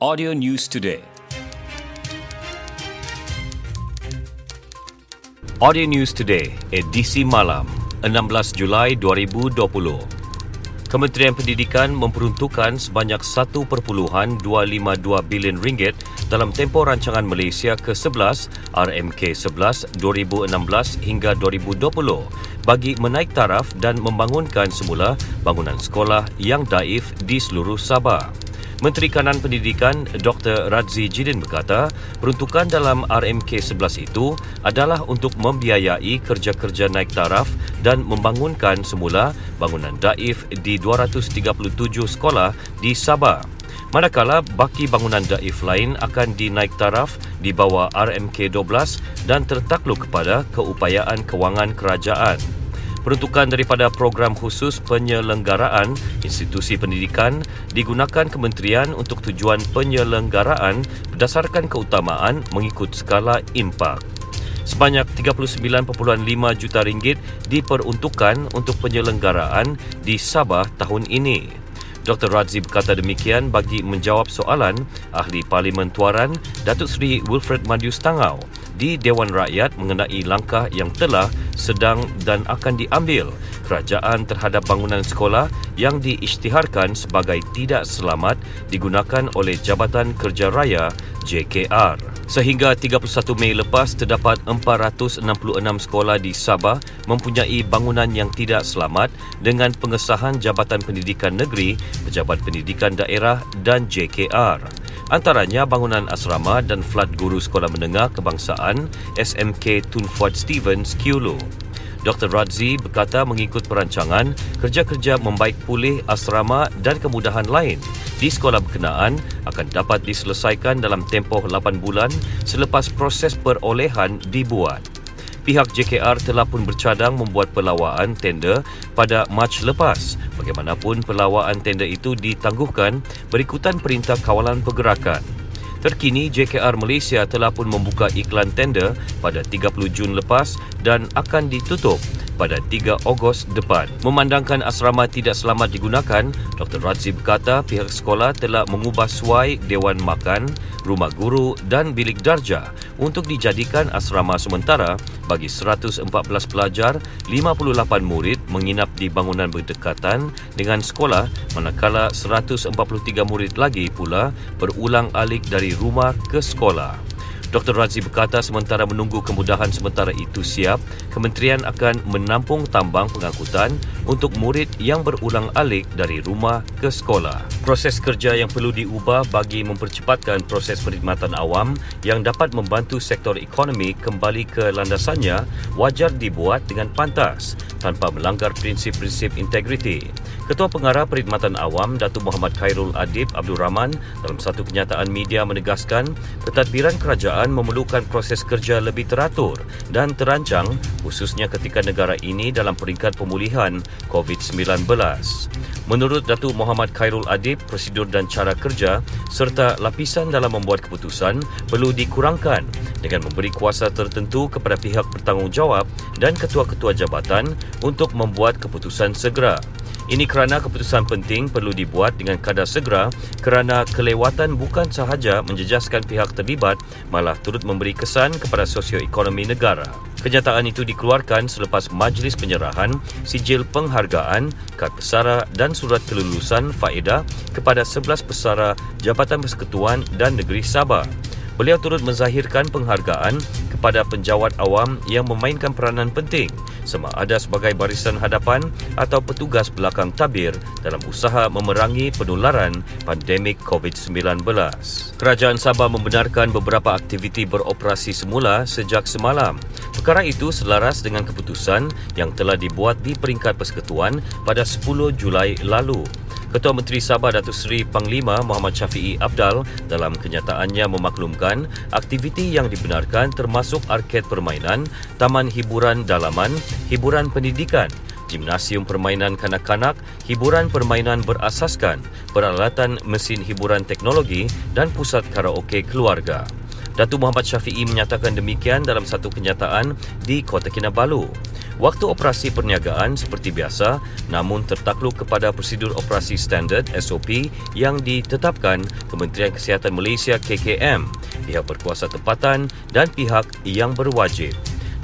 Audio News Today. Audio News Today, edisi malam, 16 Julai 2020. Kementerian Pendidikan memperuntukkan sebanyak 1.252 bilion ringgit dalam tempoh rancangan Malaysia ke-11 RMK 11 2016 hingga 2020 bagi menaik taraf dan membangunkan semula bangunan sekolah yang daif di seluruh Sabah. Menteri Kanan Pendidikan Dr. Radzi Jidin berkata, peruntukan dalam RMK 11 itu adalah untuk membiayai kerja-kerja naik taraf dan membangunkan semula bangunan daif di 237 sekolah di Sabah. Manakala baki bangunan daif lain akan dinaik taraf di bawah RMK 12 dan tertakluk kepada keupayaan kewangan kerajaan. Peruntukan daripada program khusus penyelenggaraan institusi pendidikan digunakan kementerian untuk tujuan penyelenggaraan berdasarkan keutamaan mengikut skala impak. Sebanyak 39.5 juta ringgit diperuntukkan untuk penyelenggaraan di Sabah tahun ini. Dr. Radzi berkata demikian bagi menjawab soalan Ahli Parlimen Tuaran Datuk Seri Wilfred Madius Tangau di Dewan Rakyat mengenai langkah yang telah, sedang dan akan diambil kerajaan terhadap bangunan sekolah yang diisytiharkan sebagai tidak selamat digunakan oleh Jabatan Kerja Raya JKR. Sehingga 31 Mei lepas terdapat 466 sekolah di Sabah mempunyai bangunan yang tidak selamat dengan pengesahan Jabatan Pendidikan Negeri, Pejabat Pendidikan Daerah dan JKR antaranya bangunan asrama dan flat guru sekolah menengah kebangsaan SMK Tun Fuad Stevens Kiulu. Dr. Radzi berkata mengikut perancangan, kerja-kerja membaik pulih asrama dan kemudahan lain di sekolah berkenaan akan dapat diselesaikan dalam tempoh 8 bulan selepas proses perolehan dibuat. Pihak JKR telah pun bercadang membuat pelawaan tender pada Mac lepas. Bagaimanapun pelawaan tender itu ditangguhkan berikutan perintah kawalan pergerakan. Terkini, JKR Malaysia telah pun membuka iklan tender pada 30 Jun lepas dan akan ditutup pada 3 Ogos depan. Memandangkan asrama tidak selamat digunakan, Dr. Radzi berkata pihak sekolah telah mengubah suai Dewan Makan, rumah guru dan bilik darjah untuk dijadikan asrama sementara bagi 114 pelajar, 58 murid menginap di bangunan berdekatan dengan sekolah manakala 143 murid lagi pula berulang alik dari rumah ke sekolah. Dr. Razi berkata sementara menunggu kemudahan sementara itu siap, kementerian akan menampung tambang pengangkutan untuk murid yang berulang alik dari rumah ke sekolah. Proses kerja yang perlu diubah bagi mempercepatkan proses perkhidmatan awam yang dapat membantu sektor ekonomi kembali ke landasannya wajar dibuat dengan pantas tanpa melanggar prinsip-prinsip integriti. Ketua Pengarah Perkhidmatan Awam Datuk Muhammad Khairul Adib Abdul Rahman dalam satu kenyataan media menegaskan pentadbiran kerajaan memerlukan proses kerja lebih teratur dan terancang khususnya ketika negara ini dalam peringkat pemulihan COVID-19. Menurut Datuk Muhammad Khairul Adib, prosedur dan cara kerja serta lapisan dalam membuat keputusan perlu dikurangkan dengan memberi kuasa tertentu kepada pihak bertanggungjawab dan ketua-ketua jabatan untuk membuat keputusan segera. Ini kerana keputusan penting perlu dibuat dengan kadar segera kerana kelewatan bukan sahaja menjejaskan pihak terlibat malah turut memberi kesan kepada sosioekonomi negara. Kenyataan itu dikeluarkan selepas majlis penyerahan sijil penghargaan, kad pesara dan surat kelulusan faedah kepada 11 pesara Jabatan Persekutuan dan Negeri Sabah. Beliau turut menzahirkan penghargaan kepada penjawat awam yang memainkan peranan penting sama ada sebagai barisan hadapan atau petugas belakang tabir dalam usaha memerangi penularan pandemik COVID-19. Kerajaan Sabah membenarkan beberapa aktiviti beroperasi semula sejak semalam. Perkara itu selaras dengan keputusan yang telah dibuat di peringkat persekutuan pada 10 Julai lalu. Ketua Menteri Sabah Datuk Seri Panglima Muhammad Syafiee Abdal dalam kenyataannya memaklumkan aktiviti yang dibenarkan termasuk arket permainan, taman hiburan dalaman, hiburan pendidikan, gimnasium permainan kanak-kanak, hiburan permainan berasaskan, peralatan mesin hiburan teknologi dan pusat karaoke keluarga. Datuk Muhammad Syafiee menyatakan demikian dalam satu kenyataan di Kota Kinabalu. Waktu operasi perniagaan seperti biasa namun tertakluk kepada prosedur operasi standard SOP yang ditetapkan Kementerian Kesihatan Malaysia KKM, pihak berkuasa tempatan dan pihak yang berwajib.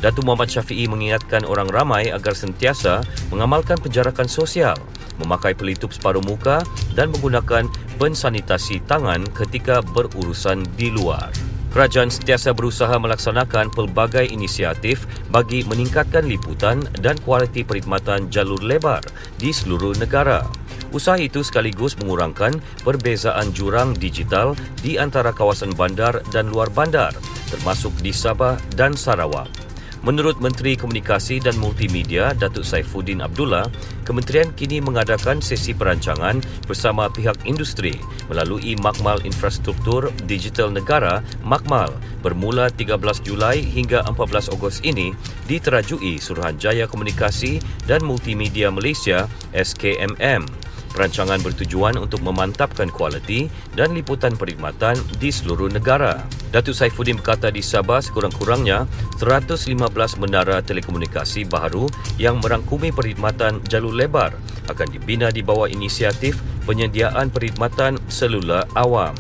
Datuk Muhammad Syafiee mengingatkan orang ramai agar sentiasa mengamalkan penjarakan sosial, memakai pelitup separuh muka dan menggunakan pensanitasi tangan ketika berurusan di luar. Kerajaan sentiasa berusaha melaksanakan pelbagai inisiatif bagi meningkatkan liputan dan kualiti perkhidmatan jalur lebar di seluruh negara. Usaha itu sekaligus mengurangkan perbezaan jurang digital di antara kawasan bandar dan luar bandar, termasuk di Sabah dan Sarawak. Menurut Menteri Komunikasi dan Multimedia Datuk Saifuddin Abdullah, kementerian kini mengadakan sesi perancangan bersama pihak industri melalui Makmal Infrastruktur Digital Negara Makmal bermula 13 Julai hingga 14 Ogos ini diterajui Suruhanjaya Komunikasi dan Multimedia Malaysia SKMM. Perancangan bertujuan untuk memantapkan kualiti dan liputan perkhidmatan di seluruh negara. Datuk Saifuddin berkata di Sabah sekurang-kurangnya 115 menara telekomunikasi baharu yang merangkumi perkhidmatan jalur lebar akan dibina di bawah inisiatif penyediaan perkhidmatan selular awam.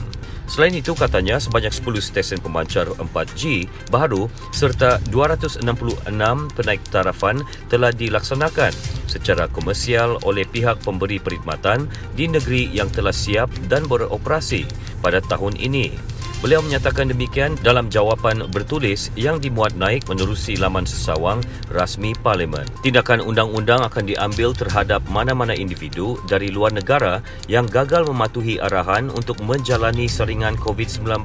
Selain itu, katanya sebanyak 10 stesen pemancar 4G baharu serta 266 penaik tarafan telah dilaksanakan secara komersial oleh pihak pemberi perkhidmatan di negeri yang telah siap dan beroperasi pada tahun ini. Beliau menyatakan demikian dalam jawapan bertulis yang dimuat naik menerusi laman sesawang rasmi Parlimen. Tindakan undang-undang akan diambil terhadap mana-mana individu dari luar negara yang gagal mematuhi arahan untuk menjalani saringan COVID-19.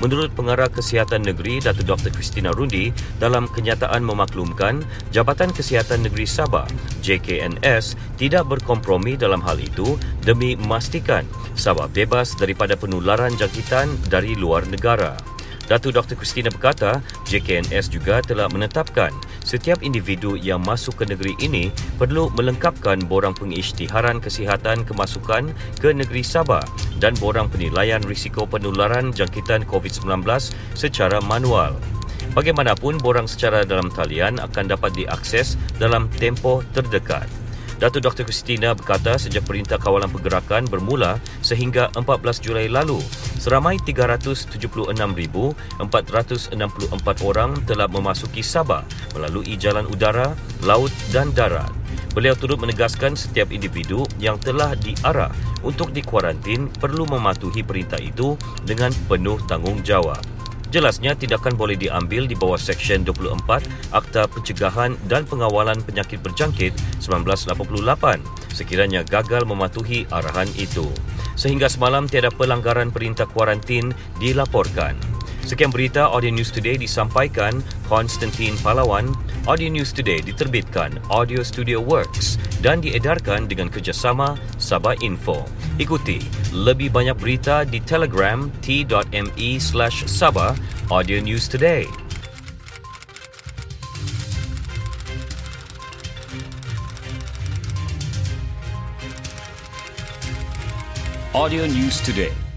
Menurut Pengarah Kesihatan Negeri Datuk Dr. Christina Rundi dalam kenyataan memaklumkan Jabatan Kesihatan Negeri Sabah JKNS tidak berkompromi dalam hal itu demi memastikan Sabah bebas daripada penularan jangkitan dari luar negara. Datuk Dr. Christina berkata, JKNS juga telah menetapkan setiap individu yang masuk ke negeri ini perlu melengkapkan borang pengisytiharan kesihatan kemasukan ke negeri Sabah dan borang penilaian risiko penularan jangkitan COVID-19 secara manual. Bagaimanapun, borang secara dalam talian akan dapat diakses dalam tempoh terdekat. Datuk Dr. Christina berkata sejak Perintah Kawalan Pergerakan bermula sehingga 14 Julai lalu, seramai 376,464 orang telah memasuki Sabah melalui jalan udara, laut dan darat. Beliau turut menegaskan setiap individu yang telah diarah untuk dikuarantin perlu mematuhi perintah itu dengan penuh tanggungjawab. Jelasnya tindakan boleh diambil di bawah Seksyen 24 Akta Pencegahan dan Pengawalan Penyakit Berjangkit 1988 sekiranya gagal mematuhi arahan itu. Sehingga semalam tiada pelanggaran perintah kuarantin dilaporkan. Sekian berita Audio News Today disampaikan Konstantin Palawan. Audio News Today diterbitkan Audio Studio Works dan diedarkan dengan kerjasama Sabah Info. Ikuti lebih banyak berita di Telegram t.me slash Sabah Audio News Today. Audio News Today